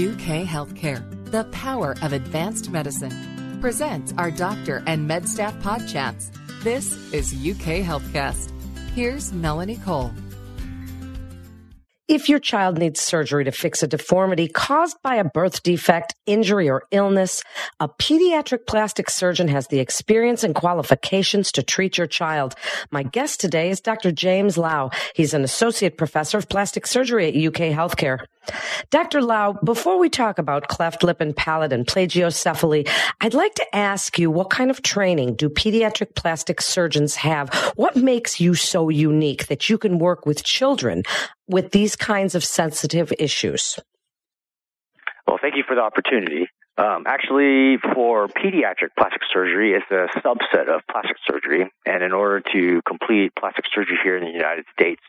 UK Healthcare, the power of advanced medicine, presents our doctor and med staff pod chats. This is UK Healthcast. Here's Melanie Cole. If your child needs surgery to fix a deformity caused by a birth defect, injury, or illness, a pediatric plastic surgeon has the experience and qualifications to treat your child. My guest today is Dr. James Lau. He's an associate professor of plastic surgery at UK Healthcare. Dr. Lau, before we talk about cleft lip and palate and plagiocephaly, I'd like to ask you what kind of training do pediatric plastic surgeons have? What makes you so unique that you can work with children with these kinds of sensitive issues? Well, thank you for the opportunity. Um, actually, for pediatric plastic surgery, it's a subset of plastic surgery. And in order to complete plastic surgery here in the United States,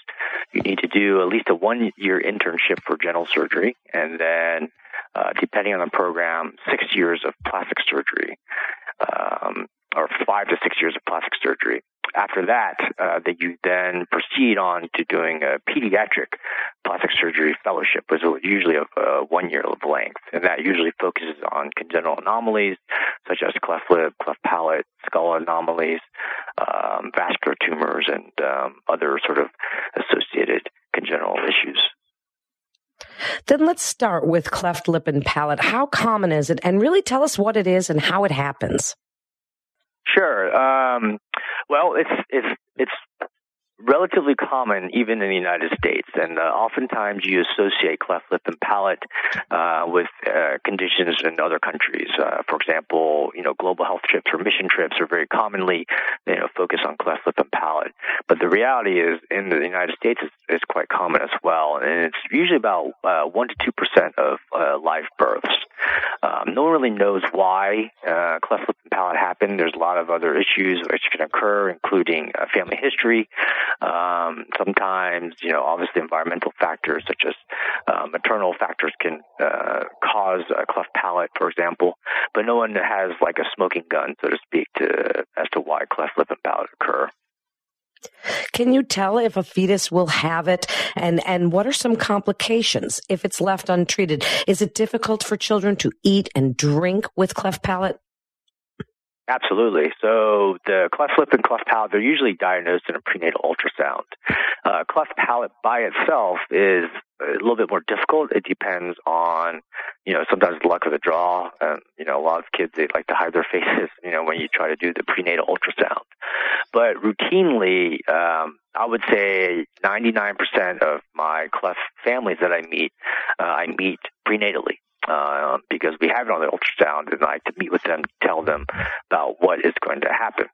you need to do at least a one year internship for general surgery. And then, uh, depending on the program, six years of plastic surgery, um, or five to six years of plastic surgery after that, uh, that you then proceed on to doing a pediatric plastic surgery fellowship, which is usually of uh, one year of length, and that usually focuses on congenital anomalies such as cleft lip, cleft palate, skull anomalies, um, vascular tumors, and um, other sort of associated congenital issues. Then let's start with cleft lip and palate. How common is it? And really tell us what it is and how it happens. Sure. Um, well, it's it's it's relatively common even in the United States, and uh, oftentimes you associate cleft lip and palate uh, with uh, conditions in other countries. Uh, for example, you know, global health trips or mission trips are very commonly, you know, focus on cleft lip and palate. But the reality is, in the United States, it's, it's quite common as well, and it's usually about uh, one to two percent of uh, live births. Um, no one really knows why cleft lip and palate happen. There's a lot of other issues which can occur, including family history. Um, sometimes, you know, obviously environmental factors such as uh, maternal factors can uh, cause a cleft palate, for example, but no one has like a smoking gun, so to speak, to as to why cleft occur. Can you tell if a fetus will have it and, and what are some complications if it's left untreated? Is it difficult for children to eat and drink with cleft palate? Absolutely. So the cleft lip and cleft palate, they're usually diagnosed in a prenatal ultrasound. Uh, cleft palate by itself is a little bit more difficult. It depends on, you know, sometimes the luck of the draw. And, you know, a lot of kids, they like to hide their faces, you know, when you try to do the prenatal ultrasound. But routinely, um, I would say 99% of my cleft families that I meet, uh, I meet prenatally uh, because we have it on the ultrasound, like to meet with them, tell them about what is going to happen.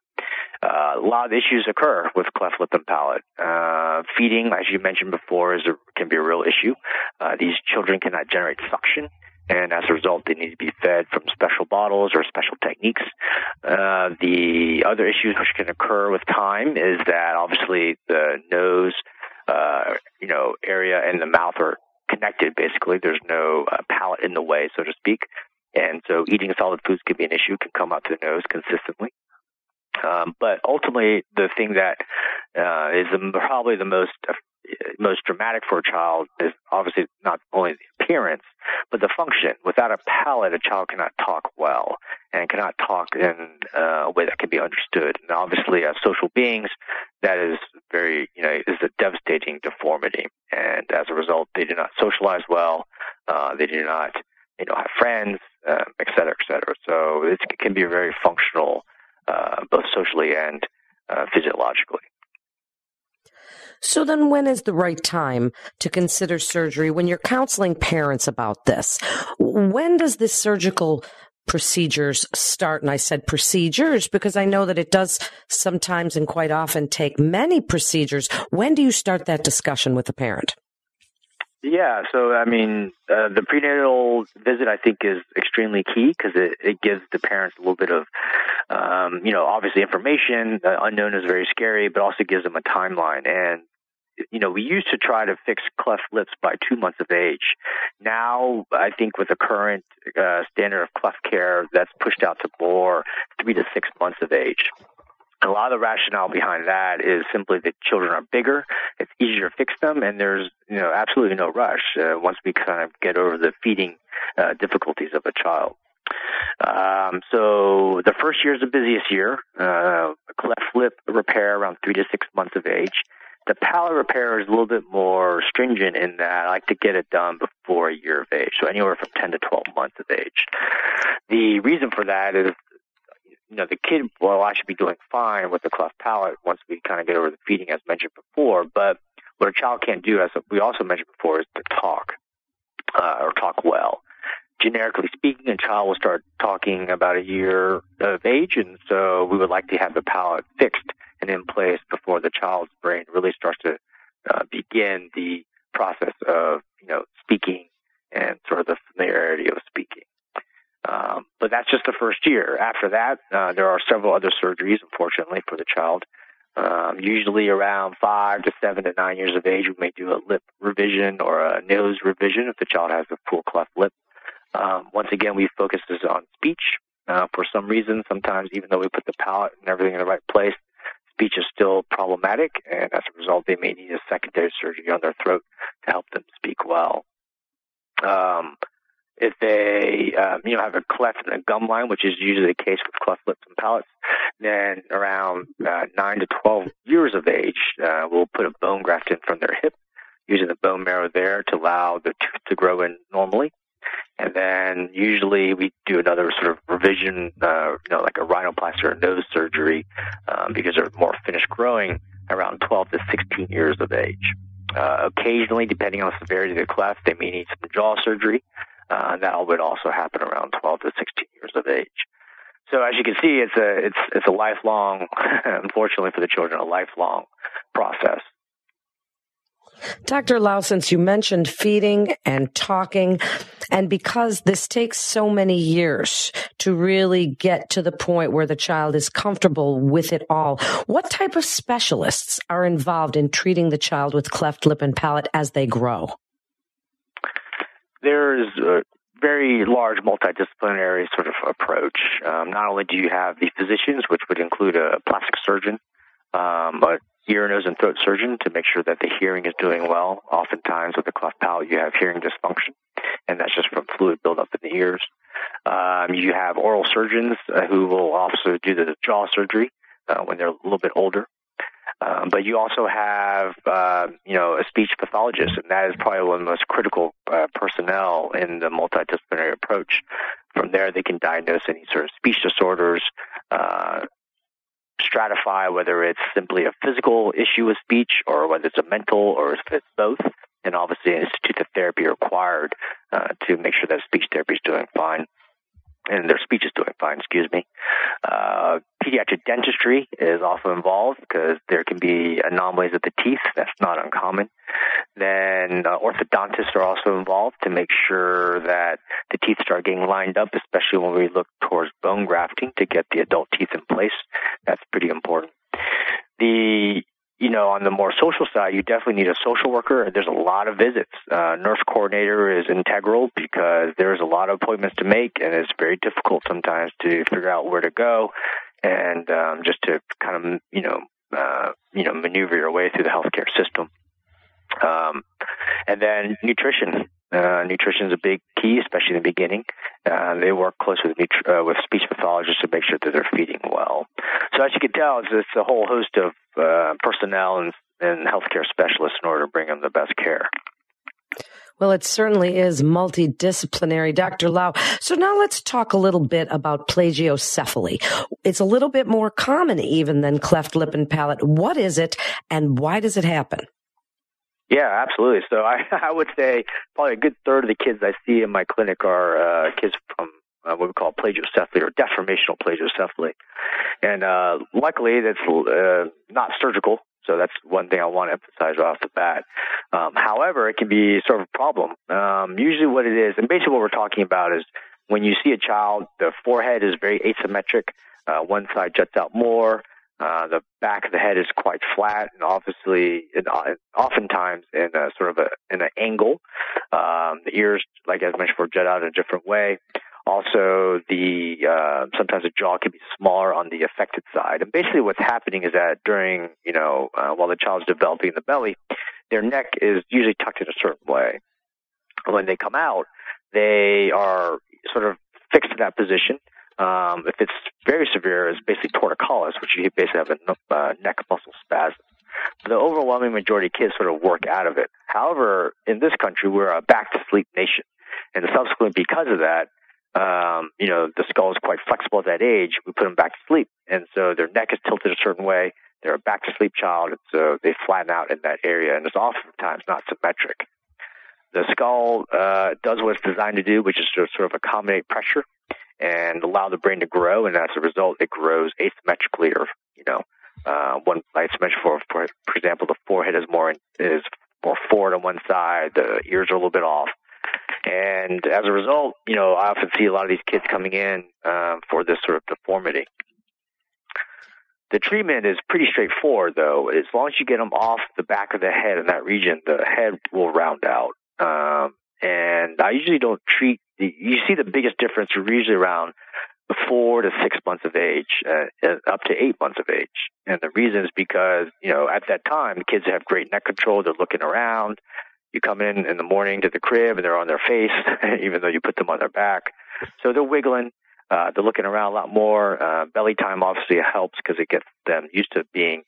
Uh, a lot of issues occur with cleft lip and palate. Uh, feeding, as you mentioned before, is a, can be a real issue. Uh, these children cannot generate suction, and as a result, they need to be fed from special bottles or special techniques. Uh, the other issues which can occur with time is that obviously the nose, uh, you know, area and the mouth are connected, basically. There's no uh, palate in the way, so to speak. And so eating solid foods can be an issue, can come out to the nose consistently. Um, but ultimately, the thing that uh, is the, probably the most most dramatic for a child is obviously not only the appearance, but the function. Without a palate, a child cannot talk well and cannot talk in uh, a way that can be understood. And obviously, as social beings, that is very, you know, is a devastating deformity. And as a result, they do not socialize well. Uh, they do not, you know, have friends, uh, et cetera, et cetera. So it can be very functional, uh, both socially and uh, physiologically. So then when is the right time to consider surgery when you're counseling parents about this? When does this surgical procedures start? And I said procedures because I know that it does sometimes and quite often take many procedures. When do you start that discussion with the parent? Yeah, so I mean, uh, the prenatal visit I think is extremely key because it, it gives the parents a little bit of, um, you know, obviously information. Uh, unknown is very scary, but also gives them a timeline. And you know, we used to try to fix cleft lips by two months of age. Now, I think with the current uh, standard of cleft care, that's pushed out to more three to six months of age. A lot of the rationale behind that is simply that children are bigger, it's easier to fix them, and there's you know absolutely no rush. Uh, once we kind of get over the feeding uh, difficulties of a child. Um, so the first year is the busiest year. Uh, cleft lip repair around three to six months of age. The palate repair is a little bit more stringent in that I like to get it done before a year of age, so anywhere from 10 to 12 months of age. The reason for that is, you know, the kid will actually be doing fine with the cleft palate once we kind of get over the feeding, as mentioned before. But what a child can't do, as we also mentioned before, is to talk uh, or talk well generically speaking, a child will start talking about a year of age, and so we would like to have the palate fixed and in place before the child's brain really starts to uh, begin the process of you know speaking and sort of the familiarity of speaking. Um, but that's just the first year. After that, uh, there are several other surgeries, unfortunately, for the child. Um, usually around five to seven to nine years of age, we may do a lip revision or a nose revision if the child has a full cleft lip. Um, once again, we focus on speech. Uh, for some reason, sometimes even though we put the palate and everything in the right place, speech is still problematic, and as a result, they may need a secondary surgery on their throat to help them speak well. Um, if they, um, you know, have a cleft in the gum line, which is usually the case with cleft lips and palates, then around uh, nine to twelve years of age, uh, we'll put a bone graft in from their hip, using the bone marrow there to allow the tooth to grow in normally. And then usually we do another sort of revision, uh, you know, like a rhinoplasty or nose surgery, um, because they're more finished growing around 12 to 16 years of age. Uh, occasionally, depending on the severity of the cleft, they may need some jaw surgery. Uh, and that would also happen around 12 to 16 years of age. So as you can see, it's a it's it's a lifelong, unfortunately for the children, a lifelong process. Dr. Lau, since you mentioned feeding and talking, and because this takes so many years to really get to the point where the child is comfortable with it all, what type of specialists are involved in treating the child with cleft lip and palate as they grow? There's a very large multidisciplinary sort of approach. Um, not only do you have the physicians, which would include a plastic surgeon, um, but ear, nose, and throat surgeon to make sure that the hearing is doing well. Oftentimes, with the cleft palate, you have hearing dysfunction, and that's just from fluid buildup in the ears. Um, you have oral surgeons uh, who will also do the jaw surgery uh, when they're a little bit older. Um, but you also have, uh, you know, a speech pathologist, and that is probably one of the most critical uh, personnel in the multidisciplinary approach. From there, they can diagnose any sort of speech disorders, uh, stratify whether it's simply a physical issue with speech or whether it's a mental or if it's both. And obviously, an institute of therapy required uh, to make sure that speech therapy is doing fine and their speech is doing fine, excuse me. Uh, pediatric dentistry is also involved because there can be anomalies of the teeth. That's not uncommon. Then uh, orthodontists are also involved to make sure that the teeth start getting lined up, especially when we look towards bone grafting to get the adult teeth in place. That's pretty important. The you know, on the more social side, you definitely need a social worker. There's a lot of visits. Uh, nurse coordinator is integral because there's a lot of appointments to make, and it's very difficult sometimes to figure out where to go, and um, just to kind of, you know, uh, you know, maneuver your way through the healthcare system. Um, and then nutrition. Uh, nutrition is a big key, especially in the beginning. Uh, they work closely with, nutri- uh, with speech pathologists to make sure that they're feeding well. So as you can tell, it's, it's a whole host of uh, personnel and, and healthcare specialists in order to bring them the best care. Well, it certainly is multidisciplinary, Dr. Lau. So now let's talk a little bit about plagiocephaly. It's a little bit more common even than cleft lip and palate. What is it and why does it happen? Yeah, absolutely. So I, I would say probably a good third of the kids I see in my clinic are uh, kids from uh, what we call plagiocephaly or deformational plagiocephaly. And uh, luckily, that's uh, not surgical. So that's one thing I want to emphasize right off the bat. Um, however, it can be sort of a problem. Um, usually, what it is, and basically what we're talking about is when you see a child, the forehead is very asymmetric. Uh, one side juts out more. Uh, the back of the head is quite flat and obviously, and uh, oftentimes in a sort of a, in an angle. Um, the ears, like I mentioned, before, jet out in a different way. Also, the uh, sometimes the jaw can be smaller on the affected side. And basically, what's happening is that during, you know, uh, while the child's developing in the belly, their neck is usually tucked in a certain way. When they come out, they are sort of fixed to that position. Um, if it's very severe, it's basically torticollis, which you basically have a uh, neck muscle spasm. The overwhelming majority of kids sort of work out of it. However, in this country, we're a back to sleep nation. And subsequently, because of that, um, you know, the skull is quite flexible at that age. We put them back to sleep. And so their neck is tilted a certain way. They're a back to sleep child. And so they flatten out in that area. And it's oftentimes not symmetric. The skull uh, does what it's designed to do, which is to sort of accommodate pressure and allow the brain to grow. And as a result, it grows asymmetrically, or you know, uh, one asymmetric for, for for example, the forehead is more is more forward on one side, the ears are a little bit off. And as a result, you know, I often see a lot of these kids coming in um, for this sort of deformity. The treatment is pretty straightforward, though. As long as you get them off the back of the head in that region, the head will round out. Um, and I usually don't treat. You see the biggest difference usually around four to six months of age, uh, up to eight months of age. And the reason is because you know at that time kids have great neck control. They're looking around. You come in in the morning to the crib and they're on their face, even though you put them on their back. So they're wiggling. Uh, they're looking around a lot more. Uh, belly time obviously helps because it gets them used to being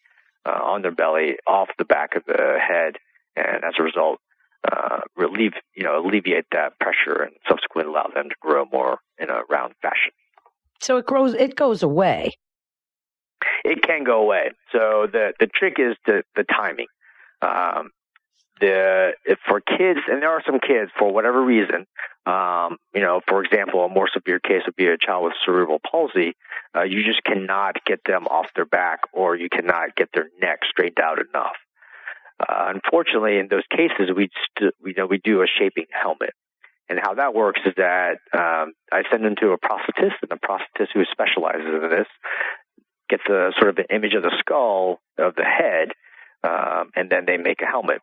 uh, on their belly, off the back of the head, and as a result, uh, relieve, you know, alleviate that pressure and subsequently allow them to grow more in a round fashion. So it grows, it goes away. It can go away. So the the trick is the the timing. Um, the for kids, and there are some kids for whatever reason. Um, you know, for example, a more severe case would be a child with cerebral palsy. Uh, you just cannot get them off their back, or you cannot get their neck straightened out enough. Uh, unfortunately, in those cases, we st- we know we do a shaping helmet. And how that works is that um, I send them to a prosthetist, and the prosthetist who specializes in this gets a sort of an image of the skull of the head, um, and then they make a helmet.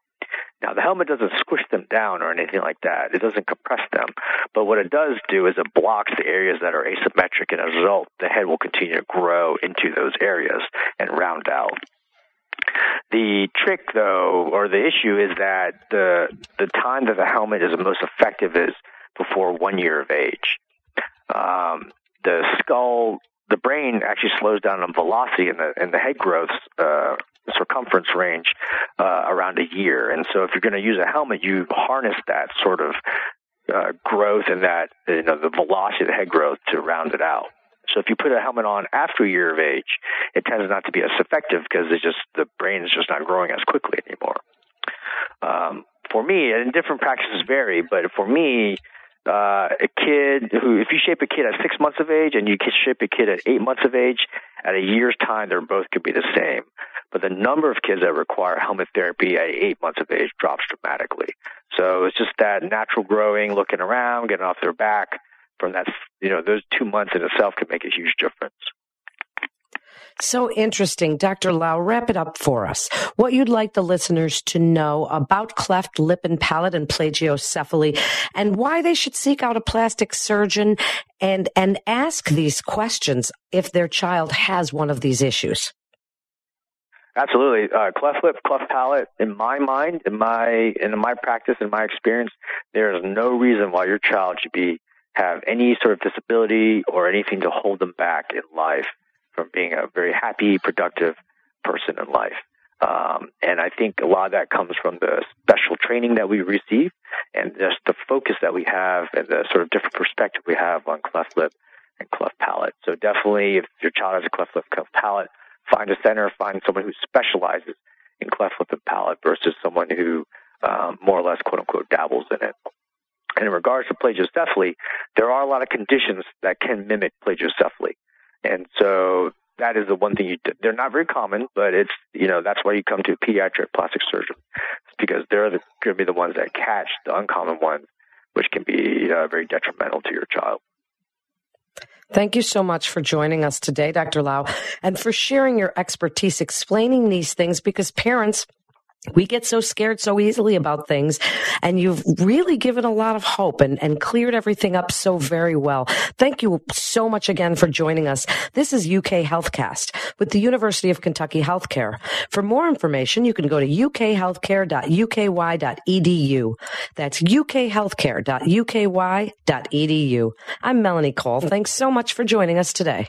Now, the helmet doesn't squish them down or anything like that. It doesn't compress them. But what it does do is it blocks the areas that are asymmetric, and as a result, the head will continue to grow into those areas and round out. The trick, though, or the issue is that the the time that the helmet is most effective is before one year of age. Um, the skull, the brain actually slows down on velocity in the in the head growth uh, circumference range uh, around a year. And so, if you're going to use a helmet, you harness that sort of uh, growth and that you know the velocity of the head growth to round it out. So if you put a helmet on after a year of age, it tends not to be as effective because it's just the brain is just not growing as quickly anymore. Um, for me, and different practices vary, but for me, uh, a kid who, if you shape a kid at six months of age and you shape a kid at eight months of age, at a year's time, they're both could be the same. But the number of kids that require helmet therapy at eight months of age drops dramatically. So it's just that natural growing, looking around, getting off their back, from that, you know, those two months in itself can make a huge difference. So interesting. Dr. Lau, wrap it up for us. What you'd like the listeners to know about cleft lip and palate and plagiocephaly and why they should seek out a plastic surgeon and, and ask these questions if their child has one of these issues. Absolutely. Uh, cleft lip, cleft palate, in my mind, in my, in my practice, in my experience, there is no reason why your child should be have any sort of disability or anything to hold them back in life from being a very happy, productive person in life. Um, and I think a lot of that comes from the special training that we receive and just the focus that we have and the sort of different perspective we have on cleft lip and cleft palate. So definitely if your child has a cleft lip, cleft palate, find a center, find someone who specializes in cleft lip and palate versus someone who um, more or less quote unquote dabbles in it. And in regards to plagiocephaly, there are a lot of conditions that can mimic plagiocephaly. And so that is the one thing you do. They're not very common, but it's, you know, that's why you come to a pediatric plastic surgeon. Because they're the, going to be the ones that catch the uncommon ones, which can be uh, very detrimental to your child. Thank you so much for joining us today, Dr. Lau, and for sharing your expertise explaining these things because parents we get so scared so easily about things and you've really given a lot of hope and, and cleared everything up so very well. Thank you so much again for joining us. This is UK Healthcast with the University of Kentucky Healthcare. For more information, you can go to ukhealthcare.uky.edu. That's ukhealthcare.uky.edu. I'm Melanie Cole. Thanks so much for joining us today.